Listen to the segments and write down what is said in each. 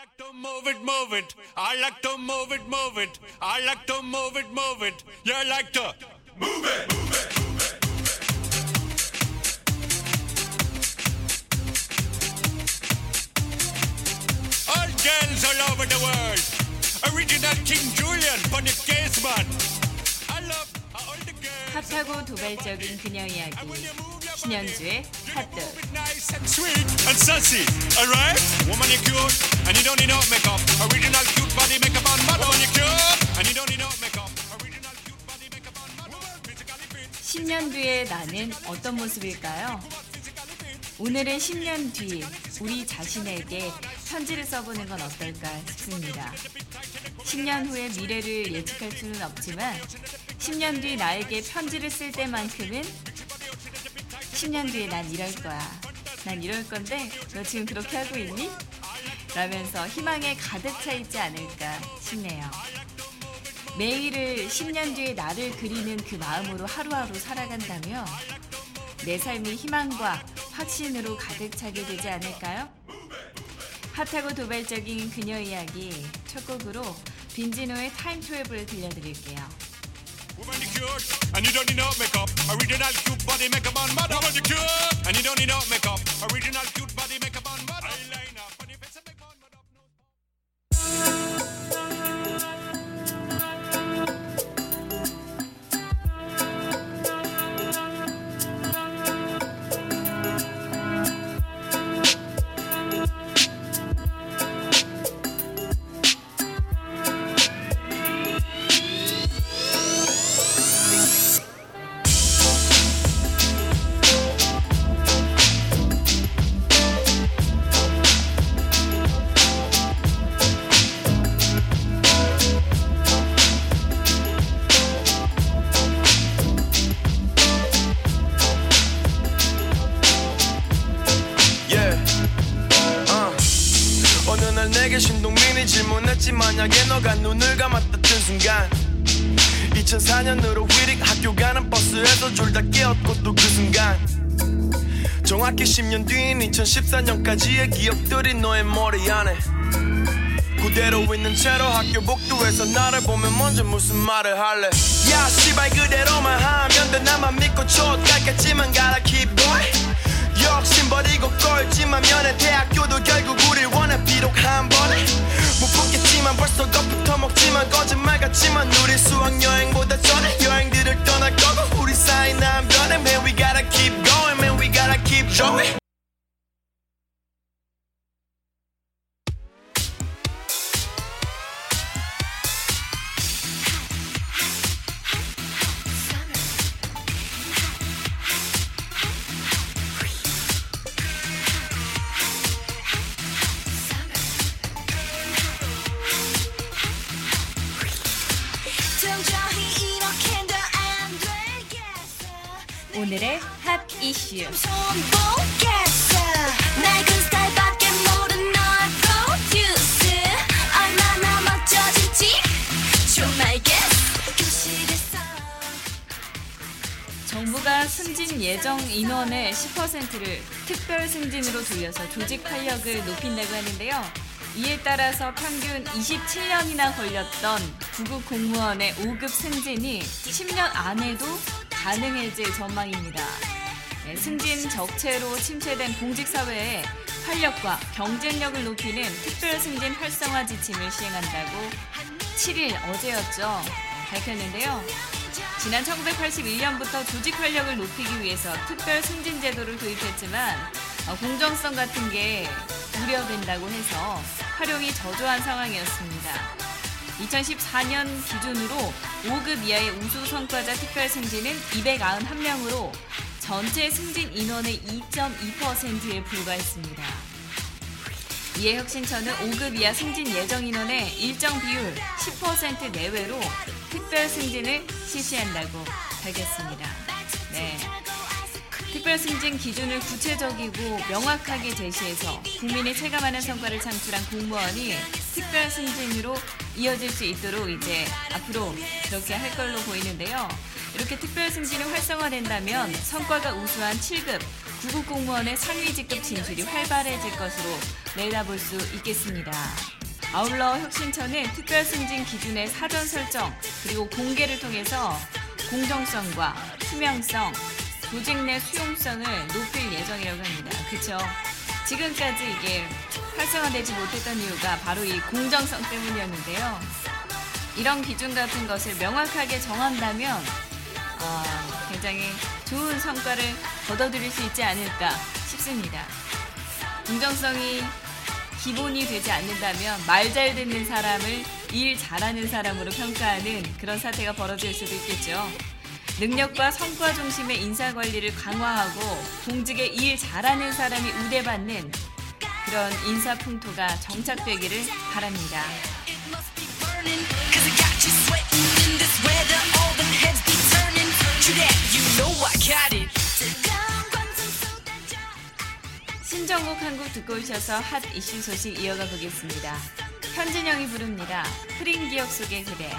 like to move it, move it. I like to move it, move it. I like to move it, move it. You like to move it, move it, move it. All girls all over the world. Original King Julian, Bonnie Caseman. I love all the girls. 핫하고 도발적인 그녀 이야기 신현주의 fit. 10년 뒤의 나는 어떤 모습일까요? 오늘은 10년 뒤 우리 자신에게 편지를 써보는 건 어떨까 싶습니다. 10년 후의 미래를 예측할 수는 없지만 10년 뒤 나에게 편지를 쓸 때만큼은 10년 뒤에 난 이럴 거야. 난 이럴 건데 너 지금 그렇게 하고 있니? 라면서 희망에 가득 차 있지 않을까 싶네요. 매일을 10년 뒤의 나를 그리는 그 마음으로 하루하루 살아간다면 내 삶이 희망과 확신으로 가득 차게 되지 않을까요? 핫하고 도발적인 그녀 이야기 첫 곡으로 빈지노의 타임 트래블을 들려드릴게요. Woman, and you don't need no makeup. Original cute body makeup on model. Woman, you cute, and you don't need no makeup. Original cute 질문했지 만약에 너가 눈을 감았다 뜬 순간 2004년으로 휘릭 학교 가는 버스에서 졸다 깨었고 또 그 순간 정확히 10년 뒤인 2014년까지의 기억들이 너의 머리 안에 그대로 있는 채로 학교 복도에서 나를 보면 먼저 무슨 말을 할래? 야 씨발 그대로만 하면 돼. 나만 믿고 쫓갈겠지만 gotta keep going 욕심 버리고 꼴찌만 면해. 대학교도 결국 우릴 원해 비록 한 번에. 못 붙겠지만 벌써 겁부터 먹지만 거짓말 같지만 우리 수학여행보다 전에 여행들을 떠날 거고 우리 사이 난 변해 Man we gotta keep going Man we gotta keep going 겠어 교실에서 정부가 승진 예정 인원의 10%를 특별 승진으로 돌려서 조직 활력을 높인다고 하는데요. 이에 따라서 평균 27년이나 걸렸던 구급 공무원의 5급 승진이 10년 안에도 가능해질 전망입니다. 네, 승진 적체로 침체된 공직사회에 활력과 경쟁력을 높이는 특별 승진 활성화 지침을 시행한다고 7일 어제였죠. 밝혔는데요. 지난 1981년부터 조직 활력을 높이기 위해서 특별 승진 제도를 도입했지만 어, 공정성 같은 게 우려된다고 해서 활용이 저조한 상황이었습니다. 2014년 기준으로 5급 이하의 우수 성과자 특별 승진은 291명으로 전체 승진 인원의 2.2%에 불과했습니다. 이에 혁신처는 5급 이하 승진 예정 인원의 일정 비율 10% 내외로 특별 승진을 실시한다고 밝혔습니다. 네. 특별 승진 기준을 구체적이고 명확하게 제시해서 국민이 체감하는 성과를 창출한 공무원이 특별 승진으로 이어질 수 있도록 이제 앞으로 그렇게 할 걸로 보이는데요. 이렇게 특별 승진이 활성화된다면 성과가 우수한 7급 구급 공무원의 상위 직급 진출이 활발해질 것으로 내다볼 수 있겠습니다. 아울러 혁신처는 특별 승진 기준의 사전 설정 그리고 공개를 통해서 공정성과 투명성, 조직 내 수용성을 높일 예정이라고 합니다. 그쵸? 지금까지 이게 활성화되지 못했던 이유가 바로 이 공정성 때문이었는데요. 이런 기준 같은 것을 명확하게 정한다면 어, 굉장히 좋은 성과를 거둬들일 수 있지 않을까 싶습니다. 공정성이 기본이 되지 않는다면 말 잘 듣는 사람을 일 잘하는 사람으로 평가하는 그런 사태가 벌어질 수도 있겠죠. 능력과 성과 중심의 인사 관리를 강화하고 공직에 일 잘하는 사람이 우대받는 그런 인사 풍토가 정착되기를 바랍니다. 신정국 한국 듣고 오셔서 핫 이슈 소식 이어가 보겠습니다. 현진영이 부릅니다. 흐린 기억 속의 그대.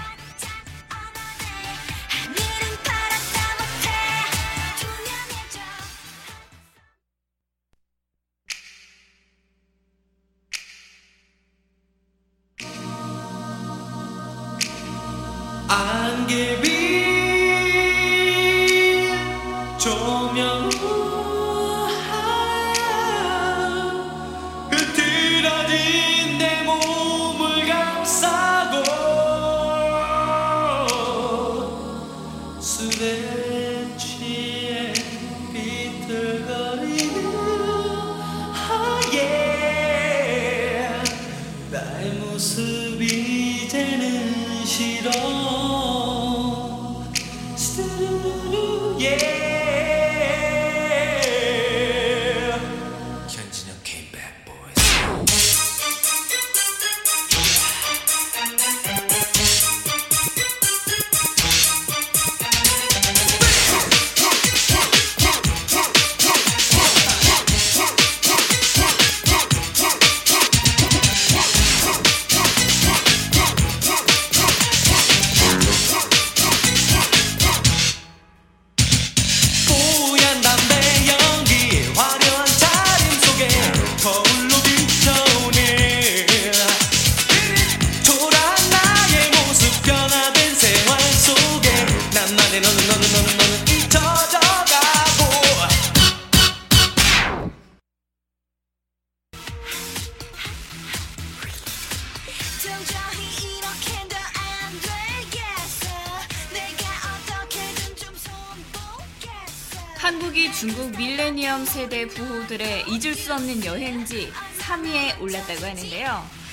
부호들의 잊을 수 없는 여행지 3위에 올랐다고 하는데요.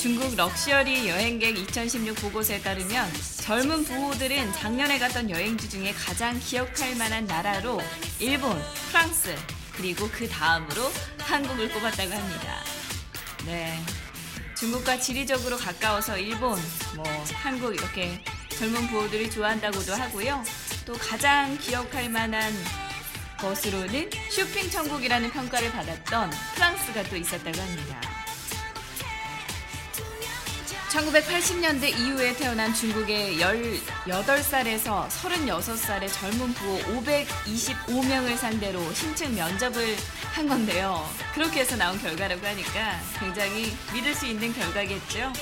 중국 럭셔리 여행객 2016 보고서에 따르면 젊은 부호들은 작년에 갔던 여행지 중에 가장 기억할 만한 나라로 일본, 프랑스, 그리고 그 다음으로 한국을 꼽았다고 합니다. 네. 중국과 지리적으로 가까워서 일본, 뭐 한국 이렇게 젊은 부호들이 좋아한다고도 하고요. 또 가장 기억할 만한 것으로는 쇼핑 천국이라는 평가를 받았던 프랑스가 또 있었다고 합니다. 1980년대 이후에 태어난 중국의 18살에서 36살의 젊은 부호 525명을 상대로 신층 면접을 한 건데요. 그렇게 해서 나온 결과라고 하니까 굉장히 믿을 수 있는 결과겠죠.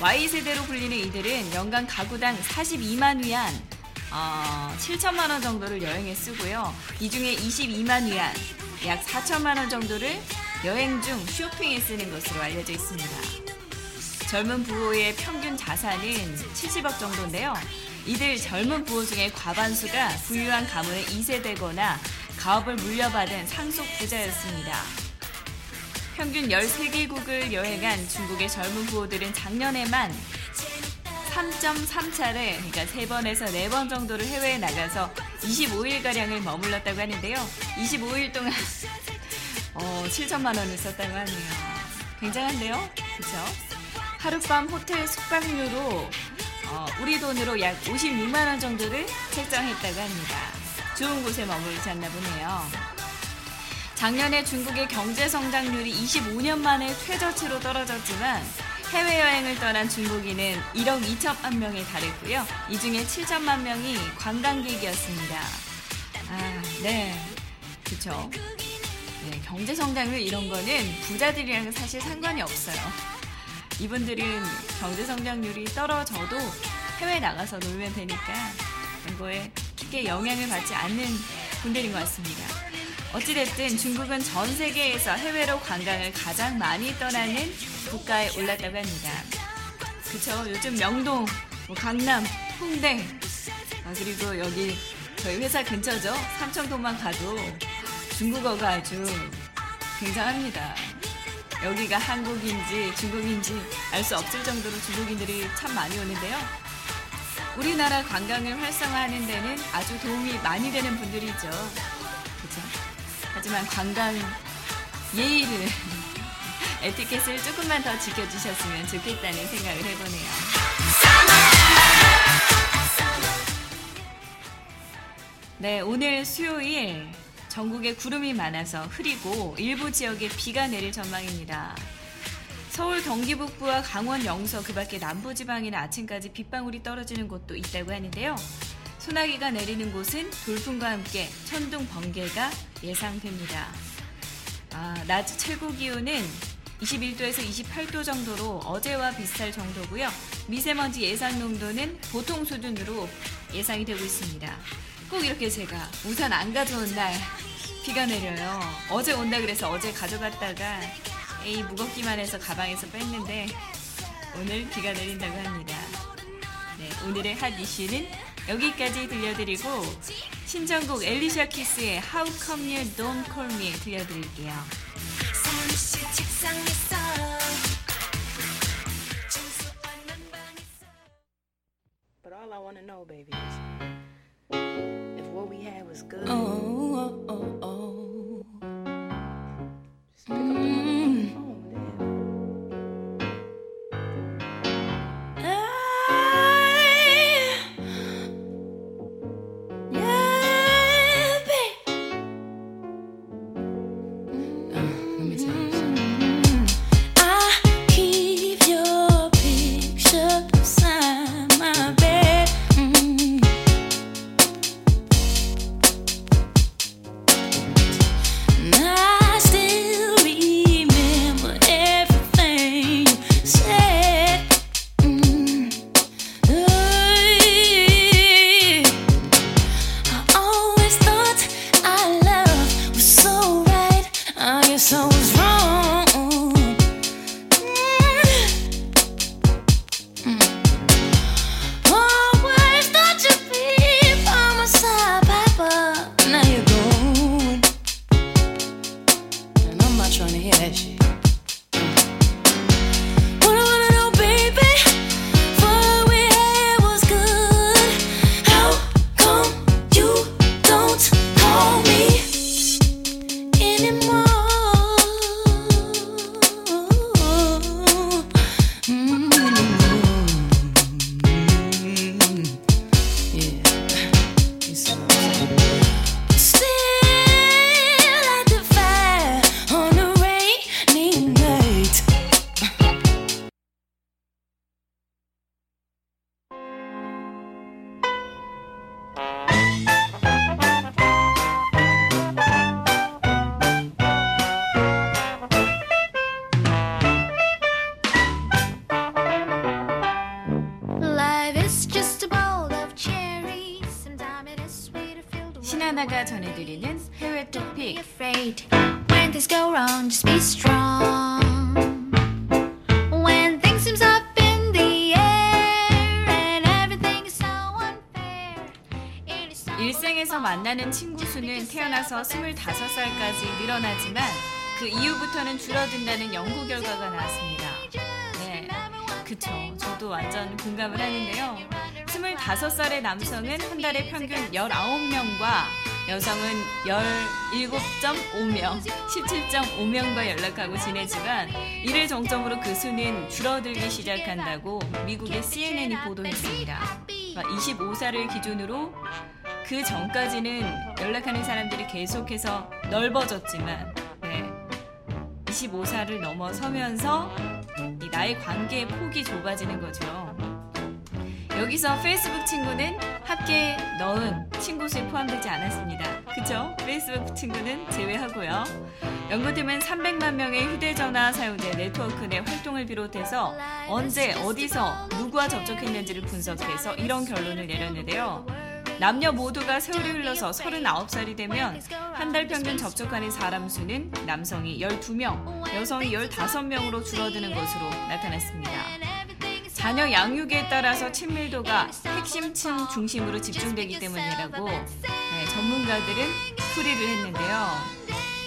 Y세대로 불리는 이들은 연간 가구당 42만 위안, 어, 7천만 원 정도를 여행에 쓰고요. 이 중에 22만 위안, 약 4천만 원 정도를 여행 중 쇼핑에 쓰는 것으로 알려져 있습니다. 젊은 부호의 평균 자산은 70억 정도인데요. 이들 젊은 부호 중에 과반수가 부유한 가문의 2세대거나 가업을 물려받은 상속 부자였습니다. 평균 13개국을 여행한 중국의 젊은 부호들은 작년에만 3.3차례, 그러니까 3번에서 4번 정도를 해외에 나가서 25일가량을 머물렀다고 하는데요. 25일 동안 어, 7천만 원을 썼다고 하네요. 굉장한데요? 그쵸? 하룻밤 호텔 숙박료로 어, 우리 돈으로 약 56만 원 정도를 책정했다고 합니다. 좋은 곳에 머물지 않나 보네요. 작년에 중국의 경제 성장률이 25년 만에 최저치로 떨어졌지만 해외여행을 떠난 중국인은 1억 2천만 명에 달했고요. 이 중에 7천만 명이 관광객이었습니다. 아, 네. 그쵸. 네, 경제 성장률 이런 거는 부자들이랑 사실 상관이 없어요. 이분들은 경제 성장률이 떨어져도 해외 나가서 놀면 되니까 그런 거에 크게 영향을 받지 않는 분들인 것 같습니다. 어찌됐든 중국은 전 세계에서 해외로 관광을 가장 많이 떠나는 국가에 올랐다고 합니다. 그쵸? 요즘 명동, 뭐 강남, 홍대, 아, 그리고 여기 저희 회사 근처죠? 삼청동만 가도 중국어가 아주 굉장합니다. 여기가 한국인지 중국인지 알 수 없을 정도로 중국인들이 참 많이 오는데요. 우리나라 관광을 활성화하는 데는 아주 도움이 많이 되는 분들이죠. 그죠? 하지만 관광 예의를 에티켓을 조금만 더 지켜주셨으면 좋겠다는 생각을 해보네요. 네, 오늘 수요일 전국에 구름이 많아서 흐리고 일부 지역에 비가 내릴 전망입니다. 서울 경기 북부와 강원 영서 그 밖에 남부 지방에는 아침까지 빗방울이 떨어지는 곳도 있다고 하는데요. 소나기가 내리는 곳은 돌풍과 함께 천둥 번개가 예상됩니다. 아, 낮 최고 기온은 21도에서 28도 정도로 어제와 비슷할 정도고요. 미세먼지 예상 농도는 보통 수준으로 예상이 되고 있습니다. 꼭 이렇게 제가 우산 안 가져온 날 비가 내려요. 어제 온다 그래서 어제 가져갔다가 에이 무겁기만 해서 가방에서 뺐는데 오늘 비가 내린다고 합니다. 네, 오늘의 핫 이슈는 여기까지 들려드리고 신청곡 엘리샤 키스의 How Come You Don't Call Me 들려드릴게요. 사무실 신하나가 전해드리는 해외 토픽 afraid. When things go wrong, just be strong. When things seems up in the air and everything is so unfair. It is so 일생에서 만나는 친구 수는 태어나서 25살까지 늘어나지만 그 이후부터는 줄어든다는 연구 결과가 나왔습니다. 네, 그쵸. 저도 완전 공감을 하는데요. 25살의 남성은 한 달에 평균 19명과 여성은 17.5명, 17.5명과 연락하고 지내지만 이를 정점으로 그 수는 줄어들기 시작한다고 미국의 CNN이 보도했습니다. 25살을 기준으로 그 전까지는 연락하는 사람들이 계속해서 넓어졌지만 네, 25살을 넘어서면서 이 나의 관계의 폭이 좁아지는 거죠. 여기서 페이스북 친구는 합계에 넣은 친구 수에 포함되지 않았습니다. 그쵸? 페이스북 친구는 제외하고요. 연구팀은 300만 명의 휴대전화 사용자 네트워크 내 활동을 비롯해서 언제 어디서 누구와 접촉했는지를 분석해서 이런 결론을 내렸는데요. 남녀 모두가 세월이 흘러서 39살이 되면 한 달 평균 접촉하는 사람 수는 남성이 12명, 여성이 15명으로 줄어드는 것으로 나타났습니다. 자녀 양육에 따라서 친밀도가 핵심층 중심으로 집중되기 때문이라고 네, 전문가들은 풀이를 했는데요.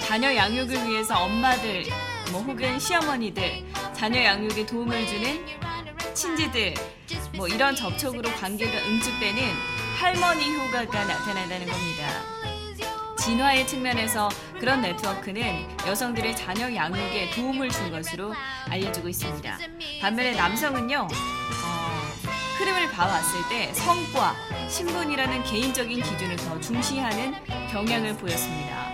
자녀 양육을 위해서 엄마들, 뭐 혹은 시어머니들, 자녀 양육에 도움을 주는 친지들, 뭐 이런 접촉으로 관계가 응축되는 할머니 효과가 나타난다는 겁니다. 진화의 측면에서 그런 네트워크는 여성들의 자녀 양육에 도움을 준 것으로 알려지고 있습니다. 반면에 남성은요, 어, 흐름을 봐왔을 때 성과, 신분이라는 개인적인 기준을 더 중시하는 경향을 보였습니다.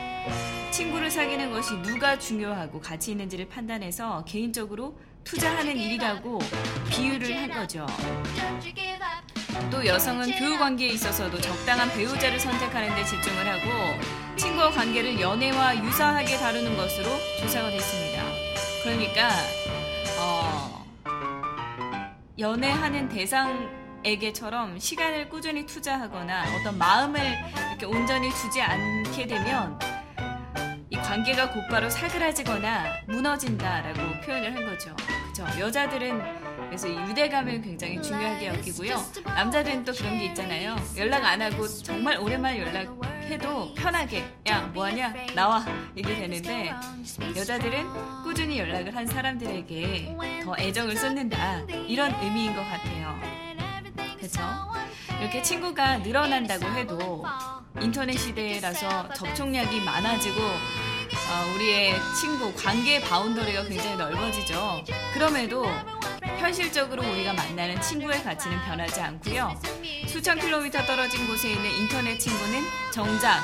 친구를 사귀는 것이 누가 중요하고 가치 있는지를 판단해서 개인적으로 투자하는 일이라고 비유를 한 거죠. 또 여성은 교우 관계에 있어서도 적당한 배우자를 선택하는 데 집중을 하고 친구와 관계를 연애와 유사하게 다루는 것으로 조사가 됐습니다. 그러니까 어, 연애하는 대상에게처럼 시간을 꾸준히 투자하거나 어떤 마음을 이렇게 온전히 주지 않게 되면 이 관계가 곧바로 사그라지거나 무너진다라고 표현을 한 거죠. 그죠? 여자들은 그래서 이 유대감을 굉장히 중요하게 여기고요. 남자들은 또 그런 게 있잖아요. 연락 안 하고 정말 오랜만에 연락해도 편하게 야 뭐하냐 나와 이게 되는데 여자들은 꾸준히 연락을 한 사람들에게 더 애정을 쏟는다 이런 의미인 것 같아요. 그렇죠? 이렇게 친구가 늘어난다고 해도 인터넷 시대라서 접촉량이 많아지고 어, 우리의 친구 관계 바운더리가 굉장히 넓어지죠. 그럼에도 현실적으로 우리가 만나는 친구의 가치는 변하지 않고요. 수천 킬로미터 떨어진 곳에 있는 인터넷 친구는 정작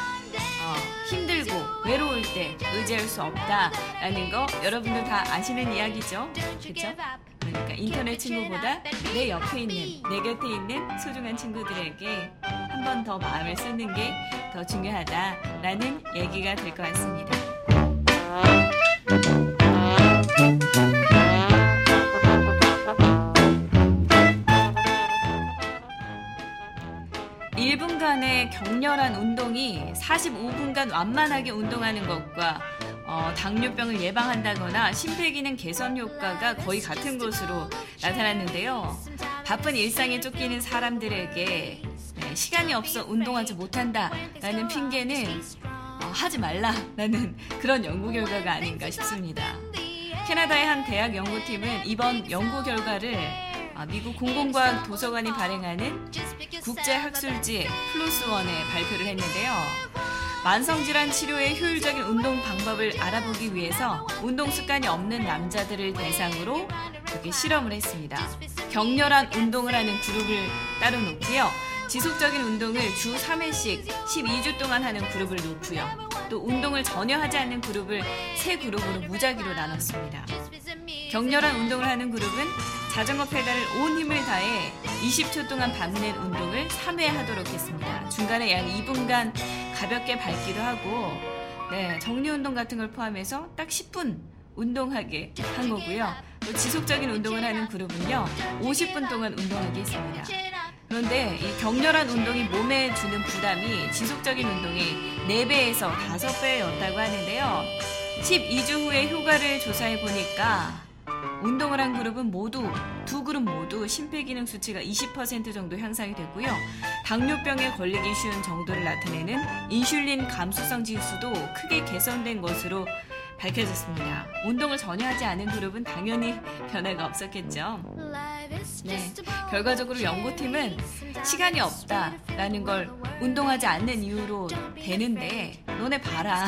어, 힘들고 외로울 때 의지할 수 없다라는 거 여러분들 다 아시는 이야기죠. 그렇죠? 그러니까 인터넷 친구보다 내 옆에 있는 내 곁에 있는 소중한 친구들에게 한 번 더 마음을 쏟는 게 더 중요하다라는 얘기가 될 것 같습니다. 일분간의 격렬한 운동이 45분간 완만하게 운동하는 것과 어, 당뇨병을 예방한다거나 심폐기능 개선 효과가 거의 같은 것으로 나타났는데요. 바쁜 일상에 쫓기는 사람들에게 네, 시간이 없어 운동하지 못한다라는 핑계는 어, 하지 말라라는 그런 연구 결과가 아닌가 싶습니다. 캐나다의 한 대학 연구팀은 이번 연구 결과를 아, 미국 공공과학 도서관이 발행하는 국제학술지 플러스원에 발표를 했는데요. 만성질환 치료의 효율적인 운동 방법을 알아보기 위해서 운동 습관이 없는 남자들을 대상으로 이렇게 실험을 했습니다. 격렬한 운동을 하는 그룹을 따로 놓고요. 지속적인 운동을 주 3회씩 12주 동안 하는 그룹을 놓고요. 또 운동을 전혀 하지 않는 그룹을 세 그룹으로 무작위로 나눴습니다. 격렬한 운동을 하는 그룹은 자전거 페달을 온 힘을 다해 20초 동안 밟는 운동을 3회 하도록 했습니다. 중간에 약 2분간 가볍게 밟기도 하고 네, 정리 운동 같은 걸 포함해서 딱 10분 운동하게 한 거고요. 또 지속적인 운동을 하는 그룹은요. 50분 동안 운동하게 했습니다. 그런데 이 격렬한 운동이 몸에 주는 부담이 지속적인 운동의 4배에서 5배였다고 하는데요. 12주 후에 효과를 조사해 보니까 운동을 한 그룹은 모두 두 그룹 모두 심폐기능 수치가 20% 정도 향상이 됐고요. 당뇨병에 걸리기 쉬운 정도를 나타내는 인슐린 감수성 지수도 크게 개선된 것으로 밝혀졌습니다. 운동을 전혀 하지 않은 그룹은 당연히 변화가 없었겠죠. 네, 결과적으로 연구팀은 시간이 없다라는 걸 운동하지 않는 이유로 되는데 너네 봐라.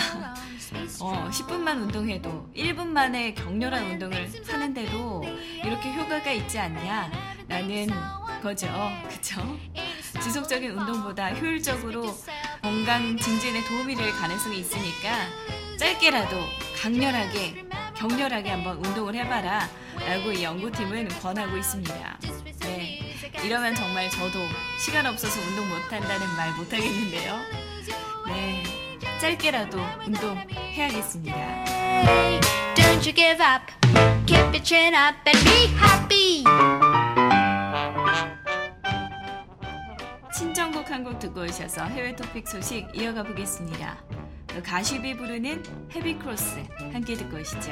어, 10분만 운동해도 1분 만에 격렬한 운동을 하는데도 이렇게 효과가 있지 않냐라는 거죠. 그쵸? 지속적인 운동보다 효율적으로 건강 증진에 도움이 될 가능성이 있으니까 짧게라도 강렬하게 격렬하게 한번 운동을 해봐라 라고 이 연구팀은 권하고 있습니다. 네. 이러면 정말 저도 시간 없어서 운동 못한다는 말 못하겠는데요. 네. 짧게라도 운동해야겠습니다. Don't you give up. Keep your chin up and be happy. 신청곡 한 곡 듣고 오셔서 해외 토픽 소식 이어가 보겠습니다. 가시비 부르는 헤비 크로스 함께 듣고 오시죠.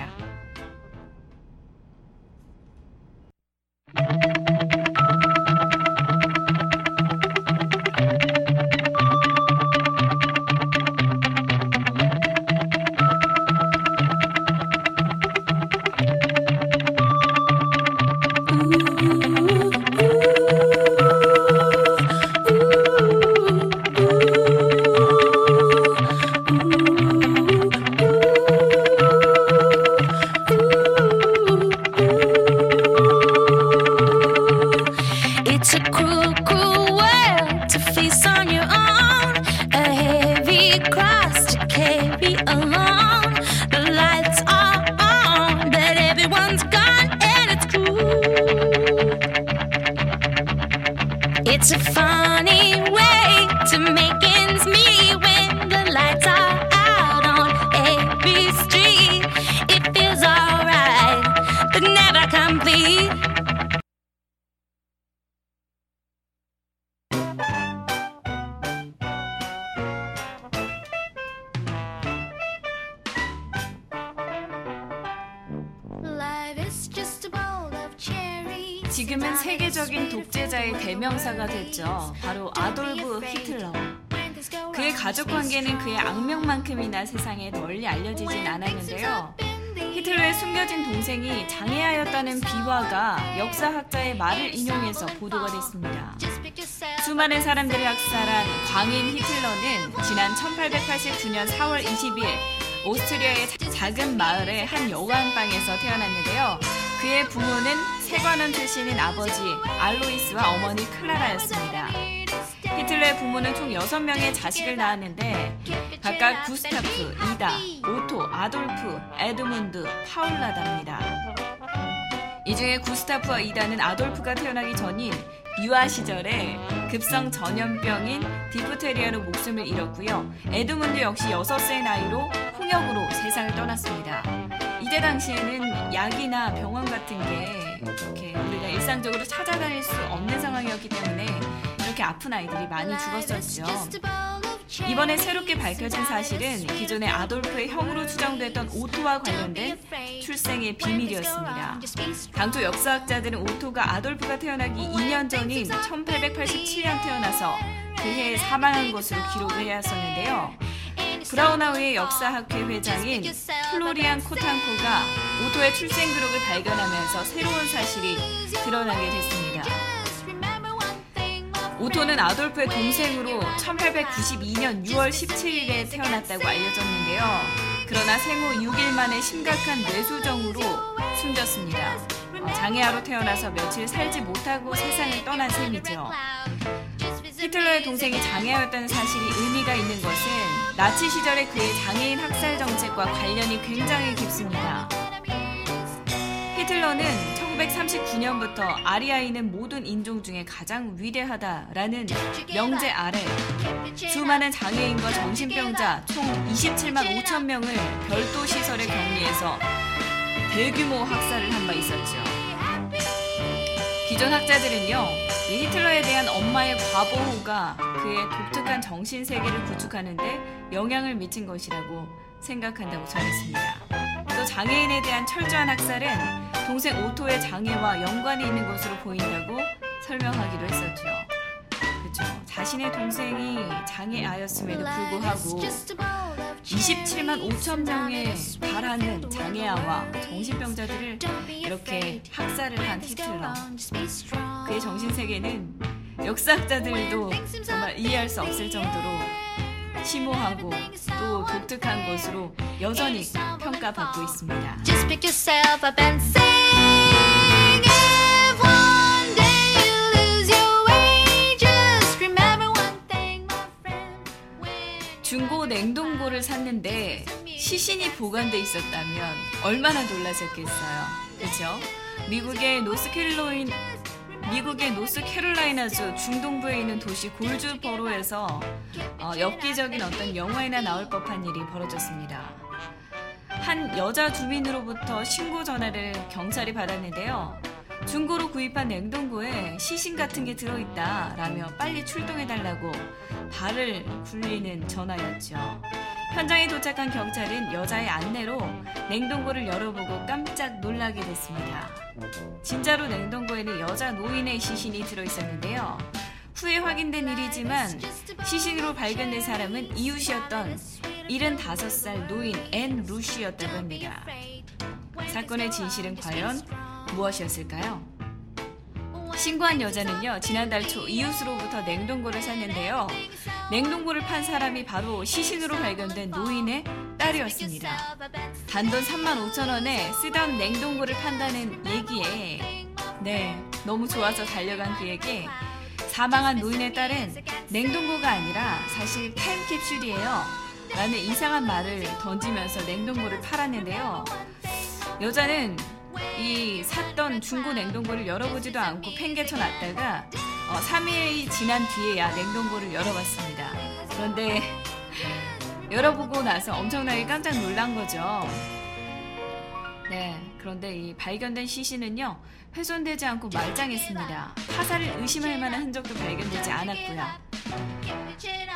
지금은 세계적인 독재자의 대명사가 됐죠. 바로 아돌프 히틀러. 그의 가족 관계는 그의 악명만큼이나 세상에 널리 알려지진 않았는데요. 히틀러의 숨겨진 동생이 장애하였다는 비화가 역사학자의 말을 인용해서 보도가 됐습니다. 수많은 사람들을 학살한 광인 히틀러는 지난 1889년 4월 20일 오스트리아의 작은 마을의 한 여관방에서 태어났는데요. 그의 부모는 세관원 출신인 아버지 알로이스와 어머니 클라라였습니다. 히틀러의 부모는 총 6명의 자식을 낳았는데 각각 구스타프, 이다, 오토, 아돌프, 에드문드, 파울라다입니다. 이 중에 구스타프와 이다는 아돌프가 태어나기 전인 유아 시절에 급성 전염병인 디프테리아로 목숨을 잃었고요. 에드문드 역시 6세 나이로 홍역으로 세상을 떠났습니다. 이때 당시에는 약이나 병원 같은 게 이렇게 우리가 일상적으로 찾아다닐 수 없는 상황이었기 때문에 이렇게 아픈 아이들이 많이 죽었었죠. 이번에 새롭게 밝혀진 사실은 기존의 아돌프의 형으로 추정됐던 오토와 관련된 출생의 비밀이었습니다. 당초 역사학자들은 오토가 아돌프가 태어나기 2년 전인 1887년 태어나서 그해 사망한 것으로 기록을 해왔었는데요. 브라우나우의 역사학회 회장인 플로리안 코탄코가 오토의 출생 기록을 발견하면서 새로운 사실이 드러나게 됐습니다. 오토는 아돌프의 동생으로 1892년 6월 17일에 태어났다고 알려졌는데요. 그러나 생후 6일 만에 심각한 뇌수정으로 숨졌습니다. 어, 장애아로 태어나서 며칠 살지 못하고 세상을 떠난 셈이죠. 히틀러의 동생이 장애아였다는 사실이 의미가 있는 것은 나치 시절의 그의 장애인 학살 정책과 관련이 굉장히 깊습니다. 히틀러는 1939년부터 아리아인은 모든 인종 중에 가장 위대하다라는 명제 아래 수많은 장애인과 정신병자 총 27만 5천 명을 별도 시설에 격리해서 대규모 학살을 한 바 있었죠. 기존 학자들은요, 이 히틀러에 대한 엄마의 과보호가 그의 독특한 정신 세계를 구축하는데 영향을 미친 것이라고 생각한다고 전했습니다. 또 장애인에 대한 철저한 학살은 동생 오토의 장애와 연관이 있는 것으로 보인다고 설명하기도 했었죠. 자신의 동생이 장애아였음에도 불구하고 27만 5천 명에 달하는 장애아와 정신병자들을 이렇게 학살을 한 히틀러. 그의 정신세계는 역사학자들도 정말 이해할 수 없을 정도로 심오하고 또 독특한 것으로 여전히 평가받고 있습니다. 샀는데 시신이 보관돼 있었다면 얼마나 놀라셨겠어요. 그렇죠? 미국의 노스캐롤라인 미국의 노스캐롤라이나주 중동부에 있는 도시 골즈버로에서 어, 엽기적인 어떤 영화에나 나올 법한 일이 벌어졌습니다. 한 여자 주민으로부터 신고 전화를 경찰이 받았는데요. 중고로 구입한 냉동고에 시신 같은 게 들어있다 라며 빨리 출동해달라고 발을 굴리는 전화였죠. 현장에 도착한 경찰은 여자의 안내로 냉동고를 열어보고 깜짝 놀라게 됐습니다. 진짜로 냉동고에는 여자 노인의 시신이 들어있었는데요. 후에 확인된 일이지만 시신으로 발견된 사람은 이웃이었던 75살 노인 앤 루시였다고 합니다. 사건의 진실은 과연 무엇이었을까요? 신고한 여자는요, 지난달 초 이웃으로부터 냉동고를 샀는데요. 냉동고를 판 사람이 바로 시신으로 발견된 노인의 딸이었습니다. 단돈 3만 5천 원에 쓰던 냉동고를 판다는 얘기에, 네, 너무 좋아서 달려간 그에게 사망한 노인의 딸은 냉동고가 아니라 사실 타임캡슐이에요. 라는 이상한 말을 던지면서 냉동고를 팔았는데요. 여자는 이 샀던 중고 냉동고를 열어보지도 않고 팽개쳐 놨다가 어, 3일이 지난 뒤에야 냉동고를 열어봤습니다. 그런데 열어보고 나서 엄청나게 깜짝 놀란 거죠. 네, 그런데 이 발견된 시신은요 훼손되지 않고 말짱했습니다. 타살을 의심할 만한 흔적도 발견되지 않았고요.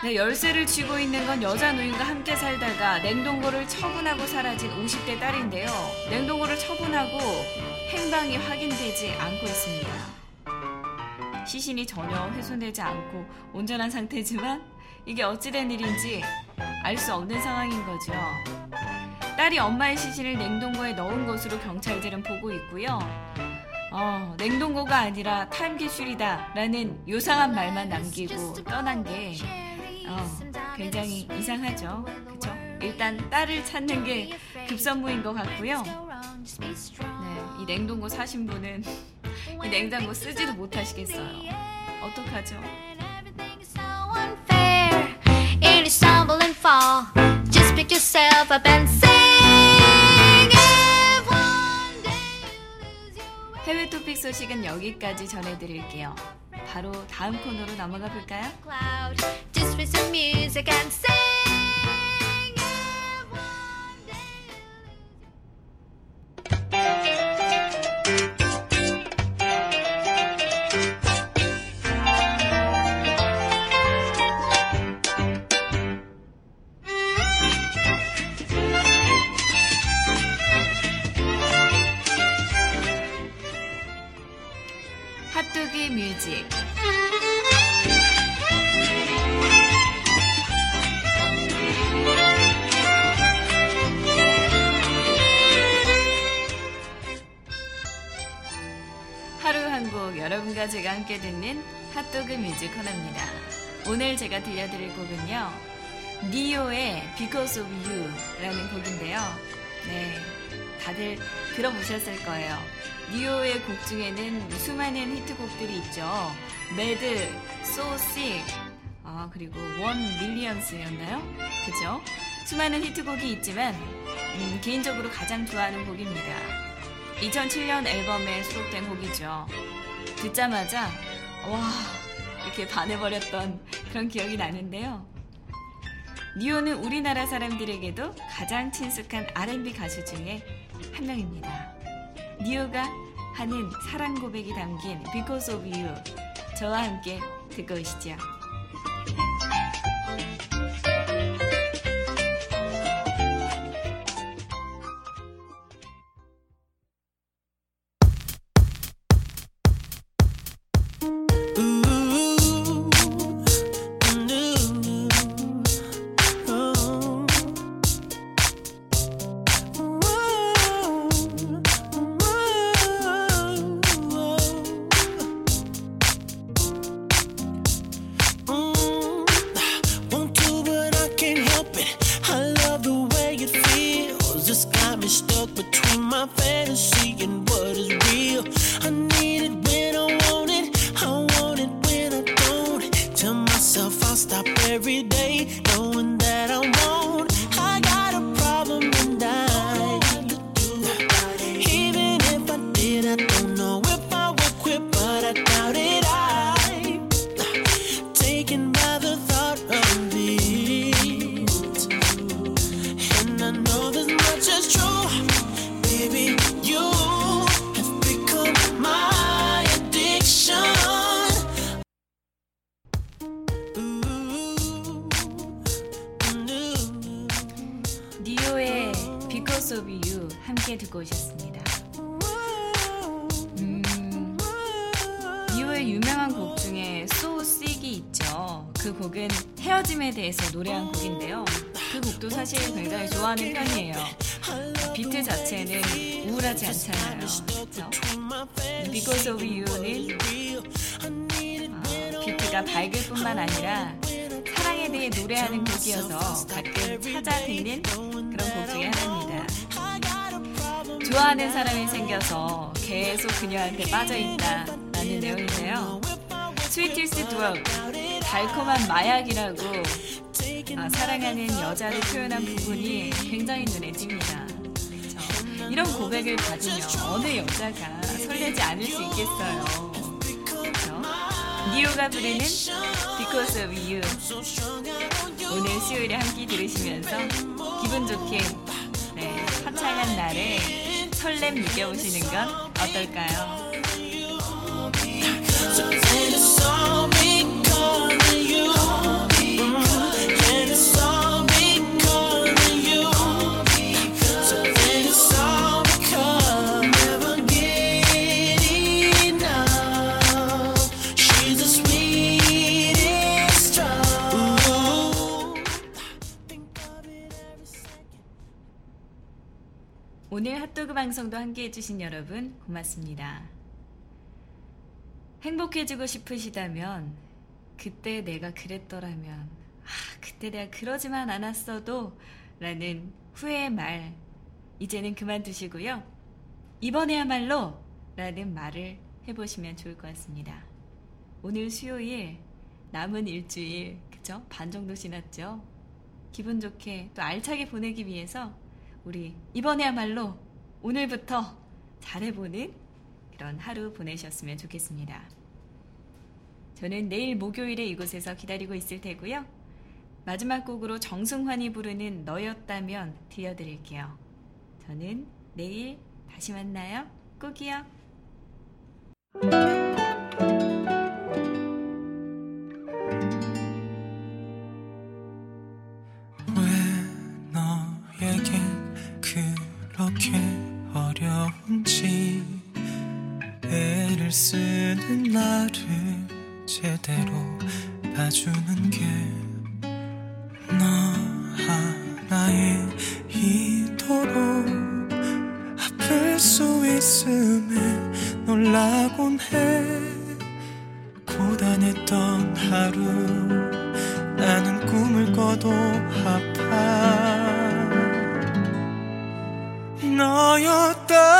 네, 열쇠를 쥐고 있는 건 여자 노인과 함께 살다가 냉동고를 처분하고 사라진 50대 딸인데요. 냉동고를 처분하고 행방이 확인되지 않고 있습니다. 시신이 전혀 훼손되지 않고 온전한 상태지만 이게 어찌된 일인지 알 수 없는 상황인 거죠. 딸이 엄마의 시신을 냉동고에 넣은 것으로 경찰들은 보고 있고요. 어, 냉동고가 아니라 타임캡슐이다 라는 요상한 말만 남기고 떠난 게 어, 굉장히 이상하죠. 그죠? 일단 딸을 찾는 게 급선무인 것 같고요. 네, 이 냉동고 사신 분은 이 냉장고 쓰지도 못하시겠어요. 어떡하죠? 해외 토픽 소식은 여기까지 전해드릴게요. 바로 다음 코너로 넘어가 볼까요? 뮤직 하루 한 곡 여러분과 제가 함께 듣는 핫도그 뮤직 코너입니다. 오늘 제가 들려드릴 곡은요. 니오의 Because of You라는 곡인데요. 네, 다들 들어보셨을 거예요. 니오의 곡 중에는 수많은 히트곡들이 있죠. Mad, Sick, 아, 그리고 One Millions였나요? 그죠? 수많은 히트곡이 있지만 음, 개인적으로 가장 좋아하는 곡입니다. 2007년 앨범에 수록된 곡이죠. 듣자마자 와 이렇게 반해버렸던 그런 기억이 나는데요. 니오는 우리나라 사람들에게도 가장 친숙한 R&B 가수 중에 한 명입니다. 니오가 하는 사랑 고백이 담긴 Because of You 저와 함께 듣고 오시죠. 뿐만 아니라 사랑에 대해 노래하는 곡이어서 가끔 찾아 듣는 그런 곡 중에 하나입니다. 좋아하는 사람이 생겨서 계속 그녀한테 빠져있다 라는 내용인데요. 스위티스 드럭, 달콤한 마약이라고 아, 사랑하는 여자를 표현한 부분이 굉장히 눈에 띕니다. 그렇죠? 이런 고백을 받으면 어느 여자가 설레지 않을 수 있겠어요. 니오가 부르는 Because of You 오늘 수요일에 함께 들으시면서 기분 좋게 네, 화창한 날에 설렘 느껴보시는 건 어떨까요? 핫도그 방송도 함께 해주신 여러분 고맙습니다. 행복해지고 싶으시다면 그때 내가 그랬더라면 아, 그때 내가 그러지만 않았어도 라는 후회의 말 이제는 그만두시고요. 이번에야말로 라는 말을 해보시면 좋을 것 같습니다. 오늘 수요일 남은 일주일 그죠? 반 정도 지났죠? 기분 좋게 또 알차게 보내기 위해서 우리 이번에야말로 오늘부터 잘해보는 그런 하루 보내셨으면 좋겠습니다. 저는 내일 목요일에 이곳에서 기다리고 있을 테고요. 마지막 곡으로 정승환이 부르는 너였다면 들려드릴게요. 저는 내일 다시 만나요. 꼭이요. 봐주는 게 너 하나에 이토록 아플 수 있음에 놀라곤 해. 고단했던 하루 나는 꿈을 꿔도 아파. 너였다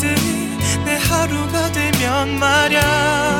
날들이 내 하루가 되면 말야